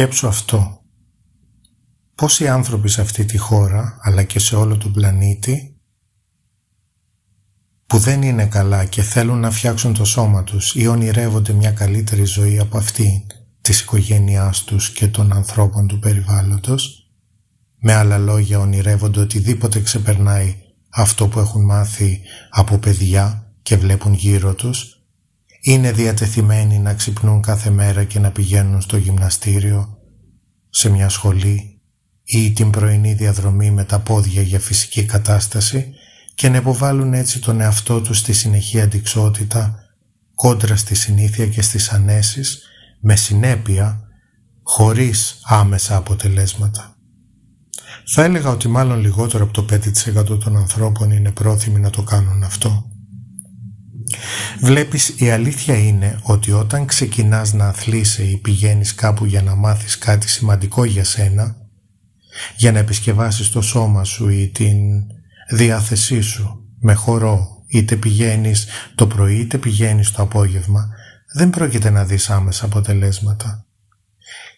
Σκέψου αυτό. Πόσοι άνθρωποι σε αυτή τη χώρα, αλλά και σε όλο τον πλανήτη, που δεν είναι καλά και θέλουν να φτιάξουν το σώμα τους ή ονειρεύονται μια καλύτερη ζωή από αυτή της οικογένειάς τους και των ανθρώπων του περιβάλλοντος, με άλλα λόγια ονειρεύονται οτιδήποτε ξεπερνάει αυτό που έχουν μάθει από παιδιά και βλέπουν γύρω τους, είναι διατεθειμένοι να ξυπνούν κάθε μέρα και να πηγαίνουν στο γυμναστήριο, σε μια σχολή ή την πρωινή διαδρομή με τα πόδια για φυσική κατάσταση και να υποβάλουν έτσι τον εαυτό τους στη συνεχή αντικσότητα κόντρα στη συνήθεια και στις ανέσεις με συνέπεια χωρίς άμεσα αποτελέσματα. Θα έλεγα ότι μάλλον λιγότερο από το 5% των ανθρώπων είναι πρόθυμοι να το κάνουν αυτό. Βλέπεις η αλήθεια είναι ότι όταν ξεκινάς να αθλείσαι ή πηγαίνεις κάπου για να μάθεις κάτι σημαντικό για σένα, για να επισκευάσεις το σώμα σου ή την διάθεσή σου με χορό, είτε πηγαίνεις το πρωί είτε πηγαίνεις το απόγευμα, δεν πρόκειται να δεις άμεσα αποτελέσματα.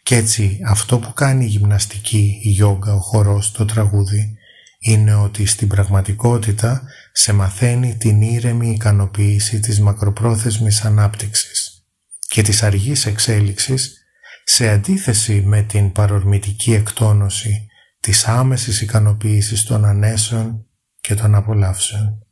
Κι έτσι αυτό που κάνει η γυμναστική, η γιόγκα, ο χορός, το τραγούδι είναι ότι στην πραγματικότητα σε μαθαίνει την ήρεμη ικανοποίηση της μακροπρόθεσμης ανάπτυξης και της αργής εξέλιξης σε αντίθεση με την παρορμητική εκτόνωση της άμεσης ικανοποίησης των ανέσεων και των απολαύσεων.